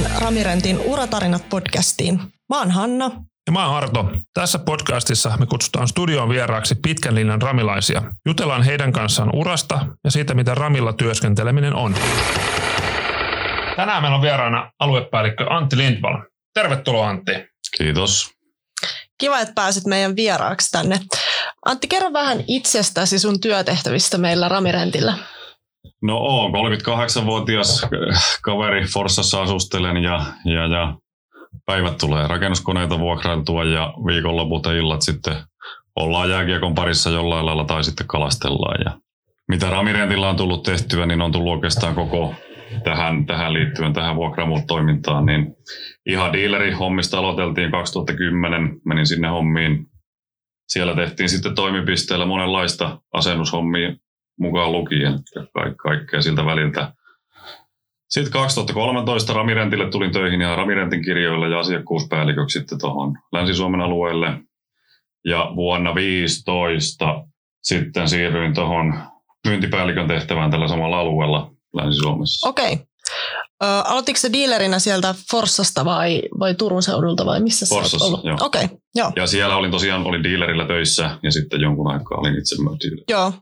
mukaan Ramirentin Uratarinat podcastiin. Mä oon Hanna. Ja mä oon Arto. Tässä podcastissa me kutsutaan studion vieraaksi pitkän linjan ramilaisia. Jutellaan heidän kanssaan urasta ja siitä, mitä ramilla työskenteleminen on. Tänään meillä on vieraana aluepäällikkö Antti Lindvall. Tervetuloa Antti. Kiitos. Kiva, että pääsit meidän vieraaksi tänne. Antti, kerro vähän itsestäsi sun työtehtävistä meillä Ramirentillä. No oon 38-vuotias kaveri Forssassa asustelen ja, ja, ja päivät tulee rakennuskoneita vuokrailtua ja viikonloput ja illat sitten ollaan jääkiekon parissa jollain lailla tai sitten kalastellaan. Ja mitä Ramirentilla on tullut tehtyä, niin on tullut oikeastaan koko tähän, tähän liittyen, tähän vuokraamut-toimintaan, niin ihan dealeri hommista aloiteltiin 2010, menin sinne hommiin. Siellä tehtiin sitten toimipisteellä monenlaista asennushommia mukaan lukien ka- kaikkea siltä väliltä. Sitten 2013 Ramirentille tulin töihin ja Ramirentin kirjoilla ja asiakkuuspäälliköksi sitten tuohon Länsi-Suomen alueelle. Ja vuonna 2015 sitten siirryin tuohon myyntipäällikön tehtävään tällä samalla alueella Länsi-Suomessa. Okei. Okay. aloititko se dealerinä sieltä Forssasta vai, vai Turun seudulta vai missä sä Forssassa, oot ollut? joo. Okei, okay, joo. Ja siellä olin tosiaan olin dealerillä töissä ja sitten jonkun aikaa olin itse myös dealer. Joo, joo,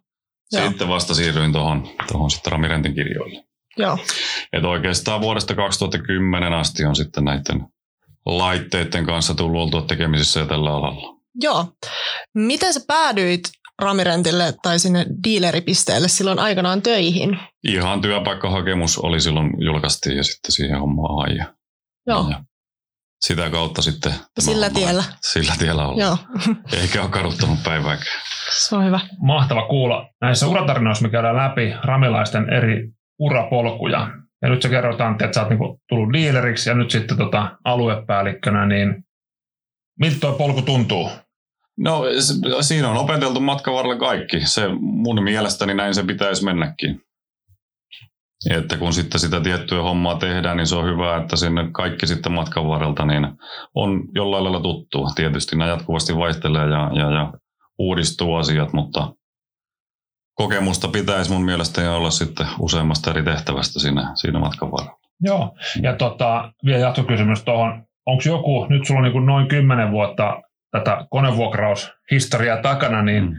Sitten vasta siirryin tuohon, tuohon sitten Ramirentin kirjoille. joo. Et oikeastaan vuodesta 2010 asti on sitten näiden laitteiden kanssa tullut oltua tekemisissä ja tällä alalla. Joo. Miten sä päädyit Ramirentille tai sinne dealeripisteelle silloin aikanaan töihin? Ihan työpaikkahakemus oli silloin julkaistiin ja sitten siihen hommaan hain. Joo, ja sitä kautta sitten... sillä homma- tiellä. Sillä tiellä ollaan. Joo, Eikä ole kaduttanut päivääkään. se on hyvä. Mahtava kuulla. Näissä uratarinoissa me käydään läpi ramilaisten eri urapolkuja. Ja nyt sä kerroit Antti, että sä oot niinku tullut dealeriksi ja nyt sitten tota aluepäällikkönä, niin miltä tuo polku tuntuu? No siinä on opeteltu matkan varrella kaikki. Se mun mielestäni näin se pitäisi mennäkin. Että kun sitten sitä tiettyä hommaa tehdään, niin se on hyvä, että sinne kaikki sitten matkan varrelta niin on jollain lailla tuttua. Tietysti nämä jatkuvasti vaihtelee ja, ja, ja uudistuu asiat, mutta kokemusta pitäisi mun mielestäni olla sitten useammasta eri tehtävästä siinä, siinä matkan varrella. Joo, ja tota, vielä jatkokysymys tuohon. Onko joku, nyt sulla on niin noin 10 vuotta tätä konevuokraushistoriaa takana, niin Mm.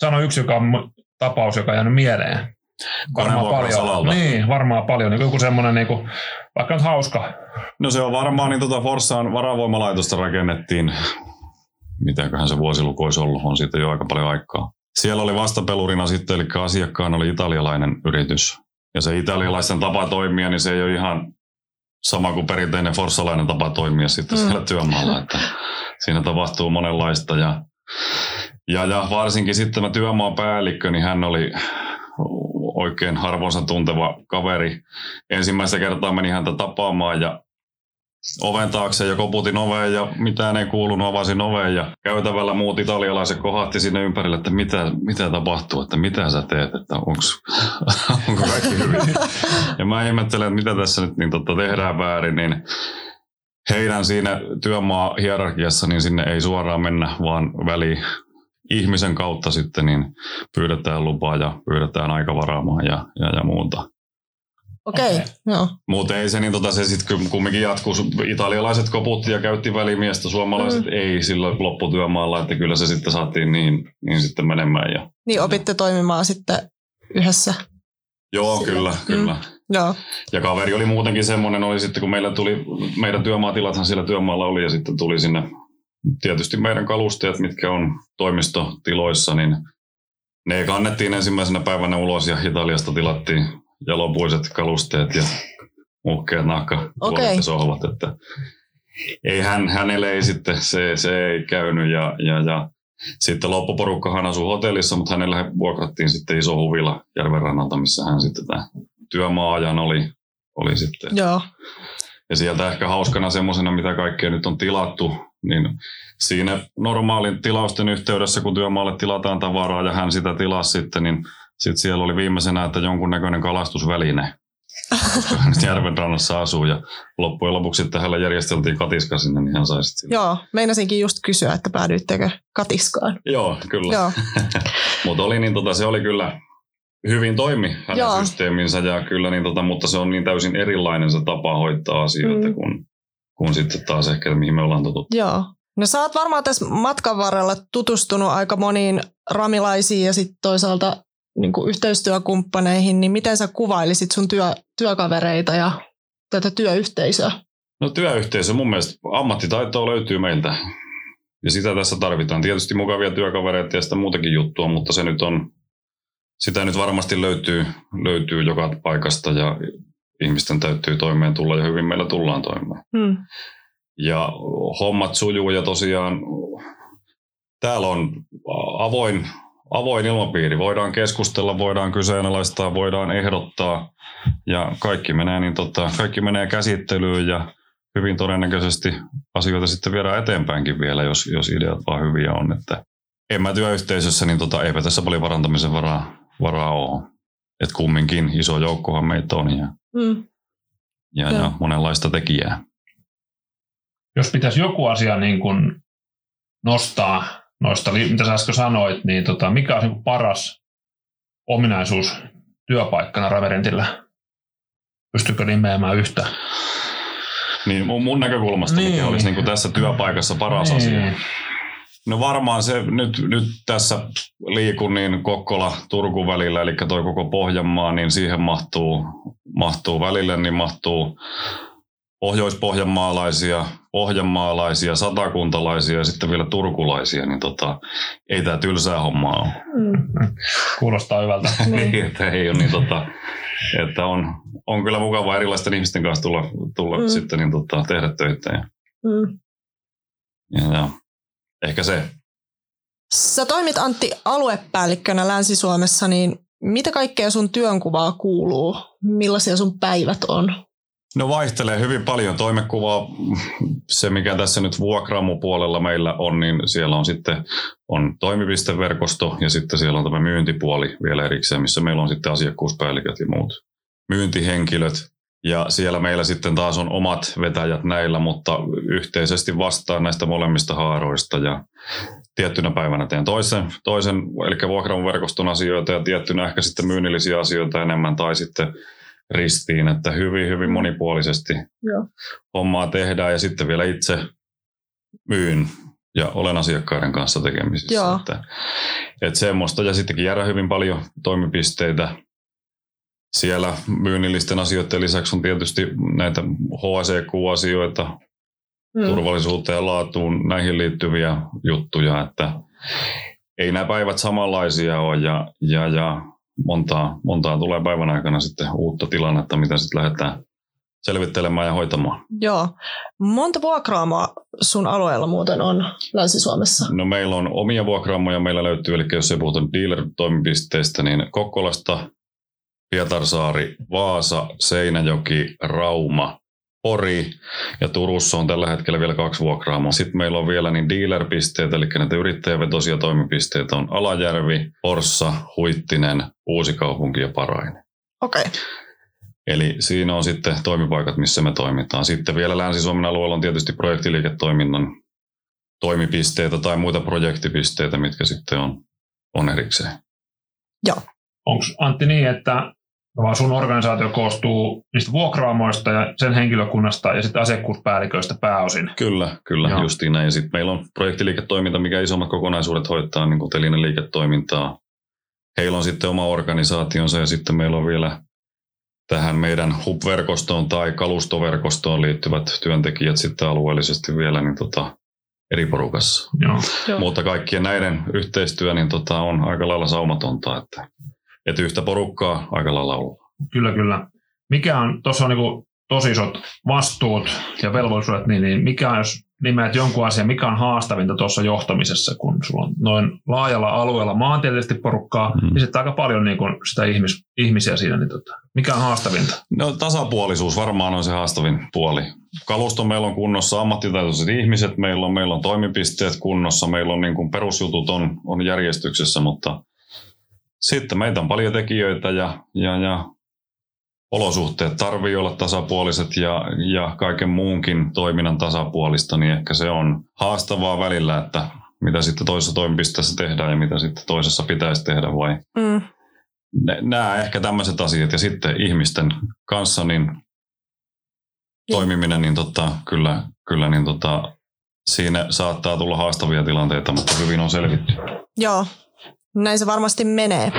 sano yksi joka on tapaus, joka on jäänyt mieleen. Konevuokrausalalta. Niin, varmaan paljon. Niin joku semmoinen, niin kuin, vaikka nyt hauska. No se on varmaan, niin tuota Forssaan varavoimalaitosta rakennettiin, mitäköhän se vuosiluku olisi ollut, on siitä jo aika paljon aikaa. Siellä oli vastapelurina sitten, eli asiakkaana oli italialainen yritys. Ja se italialaisten tapa toimia, niin se ei ole ihan sama kuin perinteinen forssalainen tapa toimia sitten mm. siellä työmaalla. Että siinä tapahtuu monenlaista ja, ja, ja varsinkin sitten tämä työmaan päällikkö, niin hän oli oikein harvonsa tunteva kaveri. Ensimmäistä kertaa meni häntä tapaamaan ja oven taakse ja koputin oveen ja mitään ei kuulunut, avasin oveen ja käytävällä muut italialaiset kohahti sinne ympärille, että mitä, mitä tapahtuu, että mitä sä teet, että onks, onko kaikki hyvin. Ja mä ihmettelen, että mitä tässä nyt niin totta tehdään väärin, niin heidän siinä työmaa hierarkiassa, niin sinne ei suoraan mennä, vaan väli ihmisen kautta sitten niin pyydetään lupaa ja pyydetään aika varaamaan ja, ja, ja muuta. Okei, okay, joo. Mutta ei se, niin tota, se sitten kumminkin jatkuu. Italialaiset koputti ja käytti välimiestä, suomalaiset mm. ei sillä lopputyömaalla, että kyllä se sitten saatiin niin, niin sitten menemään. Ja, Niin opitte toimimaan sitten yhdessä. joo, Sillä- kyllä, mm. kyllä. Joo, Ja kaveri oli muutenkin semmoinen, oli sitten kun meillä tuli, meidän työmaatilathan siellä työmaalla oli ja sitten tuli sinne tietysti meidän kalusteet, mitkä on toimistotiloissa, niin ne kannettiin ensimmäisenä päivänä ulos ja Italiasta tilattiin jalopuiset kalusteet ja muhkeat nahka Okei. ja sohvat, että ei hän, hänelle ei sitten, se, se ei käynyt ja, ja, ja sitten loppuporukkahan asui hotellissa, mutta hänelle vuokrattiin sitten iso huvila Järvenrannalta, missä hän sitten tämä työmaa-ajan oli, oli sitten. joo. Ja sieltä ehkä hauskana semmoisena, mitä kaikkea nyt on tilattu, niin siinä normaalin tilausten yhteydessä, kun työmaalle tilataan tavaraa ja hän sitä tilasi sitten, niin sitten siellä oli viimeisenä, että jonkunnäköinen kalastusväline. koska hän järven rannassa asuu ja loppujen lopuksi sitten hänellä järjesteltiin katiska sinne, niin hän sai sitten. Joo, meinasinkin just kysyä, että päädyittekö katiskaan. Joo, kyllä. Joo, Mutta oli niin, tota, se oli kyllä, hyvin toimi hänen Joo. systeeminsä, ja kyllä, niin tota, mutta se on niin täysin erilainen se tapa hoitaa asioita, Mm. kun, kun sitten taas ehkä mihin me ollaan totuttu. Joo. No sä oot varmaan tässä matkan varrella tutustunut aika moniin ramilaisiin ja sitten toisaalta niin kuin yhteistyökumppaneihin, niin miten sä kuvailisit sun työ, työkavereita ja tätä työyhteisöä? No työyhteisö, mun mielestä ammattitaitoa löytyy meiltä. Ja sitä tässä tarvitaan. Tietysti mukavia työkavereita ja sitä muutakin juttua, mutta se nyt on, sitä nyt varmasti löytyy, löytyy joka paikasta ja ihmisten täytyy toimeen tulla ja hyvin meillä tullaan toimeen. Hmm. Ja hommat sujuu ja tosiaan täällä on avoin, avoin ilmapiiri. Voidaan keskustella, voidaan kyseenalaistaa, voidaan ehdottaa ja kaikki menee, niin tota, kaikki menee käsittelyyn ja hyvin todennäköisesti asioita sitten viedään eteenpäinkin vielä, jos, jos ideat vaan hyviä on. Että en mä työyhteisössä, niin tota, eipä tässä paljon parantamisen varaa, varaa ole. Et kumminkin iso joukkohan meitä on ja, Hmm. ja, Joo. ja monenlaista tekijää. Jos pitäisi joku asia niin kuin nostaa noista, mitä sä äsken sanoit, niin tota, mikä on niin paras ominaisuus työpaikkana Raverentillä? Pystyykö nimeämään yhtä? Niin mun, mun näkökulmasta niin. mikä Niin. olisi niin kuin tässä työpaikassa paras asia? Niin. No varmaan se nyt, nyt tässä liikun niin Kokkola-Turku välillä, eli toi koko Pohjanmaa, niin siihen mahtuu, mahtuu välille, niin mahtuu pohjois-pohjanmaalaisia, pohjanmaalaisia, satakuntalaisia ja sitten vielä turkulaisia, niin tota, ei tämä tylsää hommaa ole. Hmm. Kuulostaa hyvältä. Niin, että ei ole niin tota, että on, on kyllä mukavaa erilaisten ihmisten kanssa tulla, tulla Mm. mm. sitten niin tota, tehdä töitä. Ja, Hmm. ja, ja ehkä se. Sä toimit Antti aluepäällikkönä Länsi-Suomessa, niin mitä kaikkea sun työnkuvaa kuuluu? Millaisia sun päivät on? No vaihtelee hyvin paljon toimekuvaa. Se, mikä tässä nyt vuokraamupuolella meillä on, niin siellä on sitten on toimipisteverkosto ja sitten siellä on tämä myyntipuoli vielä erikseen, missä meillä on sitten asiakkuuspäälliköt ja muut myyntihenkilöt. Ja siellä meillä sitten taas on omat vetäjät näillä, mutta yhteisesti vastaan näistä molemmista haaroista ja tiettynä päivänä teen toisen, toisen eli vuokraamuverkoston asioita ja tiettynä ehkä sitten myynnillisiä asioita enemmän tai sitten ristiin, että hyvin, hyvin monipuolisesti Joo. hommaa tehdään ja sitten vielä itse myyn ja olen asiakkaiden kanssa tekemisissä. Joo. Että, että semmoista ja sittenkin jäädään hyvin paljon toimipisteitä. Siellä myynnillisten asioiden lisäksi on tietysti näitä HSEQ-asioita, Hmm. turvallisuuteen ja laatuun, näihin liittyviä juttuja, että ei nämä päivät samanlaisia ole ja, ja, ja montaa, montaa tulee päivän aikana sitten uutta tilannetta, mitä sitten lähdetään selvittelemään ja hoitamaan. Joo. Monta vuokraamoa sun alueella muuten on Länsi-Suomessa? No meillä on omia vuokraamoja, meillä löytyy, eli jos ei puhuta dealer-toimipisteistä, niin Kokkolasta, Pietarsaari, Vaasa, Seinäjoki, Rauma, Pori ja Turussa on tällä hetkellä vielä kaksi vuokraamoa. Sitten meillä on vielä niin dealer-pisteitä, eli näitä yrittäjävetoisia toimipisteitä on Alajärvi, Porssa, Huittinen, Uusikaupunki ja Parainen. Okei. Okay. Eli siinä on sitten toimipaikat, missä me toimitaan. Sitten vielä Länsi-Suomen alueella on tietysti projektiliiketoiminnan toimipisteitä tai muita projektipisteitä, mitkä sitten on, on erikseen. Onko Antti niin, että vaan sun organisaatio koostuu niistä vuokraamoista ja sen henkilökunnasta ja sitten asiakkuuspäälliköistä pääosin? Kyllä, kyllä, Joo. Justiin näin. Ja sitten meillä on projektiliiketoiminta, mikä isommat kokonaisuudet hoitaa, niin kuin telinen liiketoimintaa. Heillä on sitten oma organisaationsa ja sitten meillä on vielä tähän meidän hub-verkostoon tai kalustoverkostoon liittyvät työntekijät sitten alueellisesti vielä niin tota, eri porukassa. Joo. Joo. Mutta kaikkien näiden yhteistyö niin tota, on aika lailla saumatonta, että, että yhtä porukkaa aika lailla ollaan. Kyllä, kyllä. Mikä on, tuossa on niin tosi isot vastuut ja velvollisuudet, niin, niin mikä on, jos nimeät jonkun asian, mikä on haastavinta tuossa johtamisessa, kun sulla on noin laajalla alueella maantieteellisesti porukkaa, mm. Ja sitten aika paljon niin sitä ihmis, ihmisiä siinä, niin tota, mikä on haastavinta? No tasapuolisuus varmaan on se haastavin puoli. Kalusto meillä on kunnossa, ammattitaitoiset ihmiset, meillä on, meillä on toimipisteet kunnossa, meillä on niin kuin perusjutut on, on järjestyksessä, mutta sitten meitä on paljon tekijöitä ja, ja, ja olosuhteet tarvii olla tasapuoliset ja, ja kaiken muunkin toiminnan tasapuolista, niin ehkä se on haastavaa välillä, että mitä sitten toisessa toimipisteessä tehdään ja mitä sitten toisessa pitäisi tehdä vai Mm. nämä ehkä tämmöiset asiat ja sitten ihmisten kanssa niin toimiminen, niin tota, kyllä, kyllä niin tota, siinä saattaa tulla haastavia tilanteita, mutta hyvin on selvitty. Joo, näin se varmasti menee.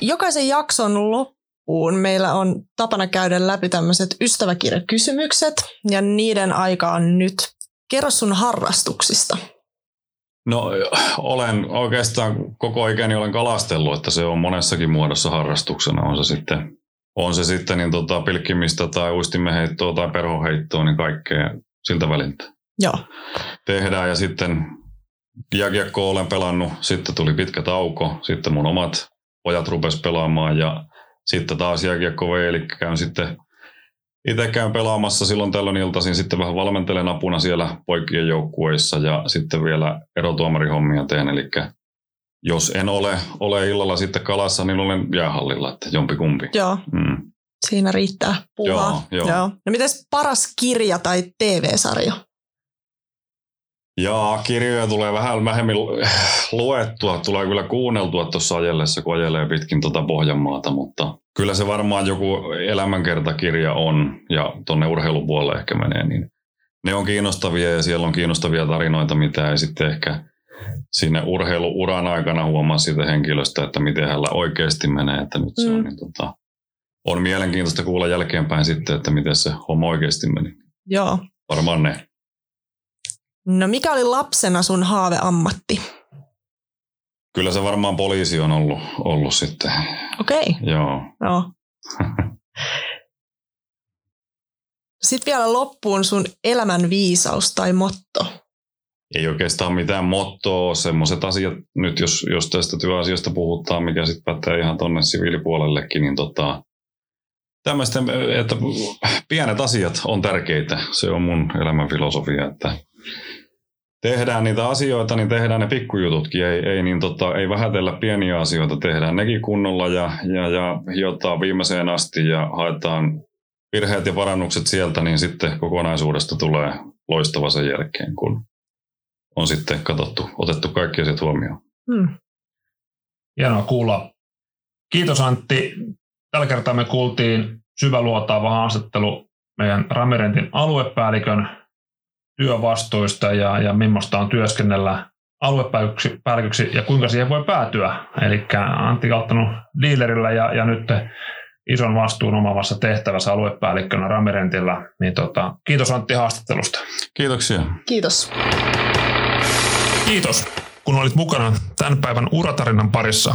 Jokaisen jakson loppuun meillä on tapana käydä läpi tämmöiset ystäväkirjakysymykset ja niiden aika on nyt. Kerro sun harrastuksista. No olen oikeastaan koko ikäni olen kalastellut, että se on monessakin muodossa harrastuksena. On se sitten, on se sitten niin tota, pilkkimistä tai uistimeheittoa tai perhoheittoa, niin kaikkea siltä väliltä. Joo. Tehdään ja sitten jääkiekko olen pelannut, sitten tuli pitkä tauko, sitten mun omat pojat rupes pelaamaan ja sitten taas jääkiekko vei, eli käyn sitten itse käyn pelaamassa silloin tällöin iltaisin, sitten vähän valmentelen apuna siellä poikien joukkueissa ja sitten vielä erotuomarihommia teen, eli jos en ole, ole illalla sitten kalassa, niin olen jäähallilla, että jompikumpi. Joo. Mm. Siinä riittää puuhaa. Joo, joo. joo. No mites paras kirja tai TV-sarja? Jaa, kirjoja tulee vähän vähemmän luettua, tulee kyllä kuunneltua tuossa ajellessa, kun ajelee pitkin tuota Pohjanmaata, mutta kyllä se varmaan joku elämänkertakirja on, ja tuonne urheilupuolelle ehkä menee, niin ne on kiinnostavia ja siellä on kiinnostavia tarinoita, mitä ei sitten ehkä sinne urheiluuran aikana huomaa siitä henkilöstä, että miten hänellä oikeasti menee, että nyt se on, mm. niin tota, on mielenkiintoista kuulla jälkeenpäin sitten, että miten se homma oikeasti meni. Joo. Varmaan ne. No mikä oli lapsena sun haaveammatti? Kyllä se varmaan poliisi on ollut, ollut sitten. Okei. Okay. Joo. Joo. Sitten vielä loppuun sun elämän viisaus tai motto. Ei oikeastaan mitään mottoa, semmoiset asiat, nyt jos, jos tästä työasiasta puhutaan, mikä sitten pätee ihan tonne siviilipuolellekin, niin tota, tämmöistä, että pienet asiat on tärkeitä. Se on mun elämän filosofia, että tehdään niitä asioita, niin tehdään ne pikkujututkin. Ei, ei, niin tota, ei vähätellä pieniä asioita, tehdään nekin kunnolla ja, ja, ja hiotaan viimeiseen asti ja haetaan virheet ja parannukset sieltä, niin sitten kokonaisuudesta tulee loistava sen jälkeen, kun on sitten katsottu, otettu kaikki asiat huomioon. Hmm. Hienoa kuulla. Kiitos Antti. Tällä kertaa me kuultiin syväluotaava haastattelu meidän Ramirentin aluepäällikön työvastuista ja, ja millaista on työskennellä aluepäälliköksi ja kuinka siihen voi päätyä. Eli Antti ottanut dealerillä ja, ja nyt ison vastuun omavassa tehtävässä aluepäällikkönä Ramirentillä. Niin tota, kiitos Antti haastattelusta. Kiitoksia. Kiitos. Kiitos, kun olit mukana tämän päivän uratarinan parissa.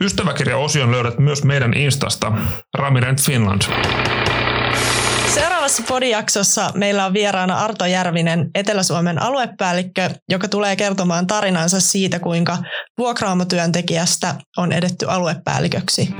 Ystäväkirja-osion löydät myös meidän Instasta Ramirent Finland. Seuraavassa podijaksossa meillä on vieraana Arto Järvinen, Etelä-Suomen aluepäällikkö, joka tulee kertomaan tarinansa siitä, kuinka vuokraamotyöntekijästä on edetty aluepäälliköksi.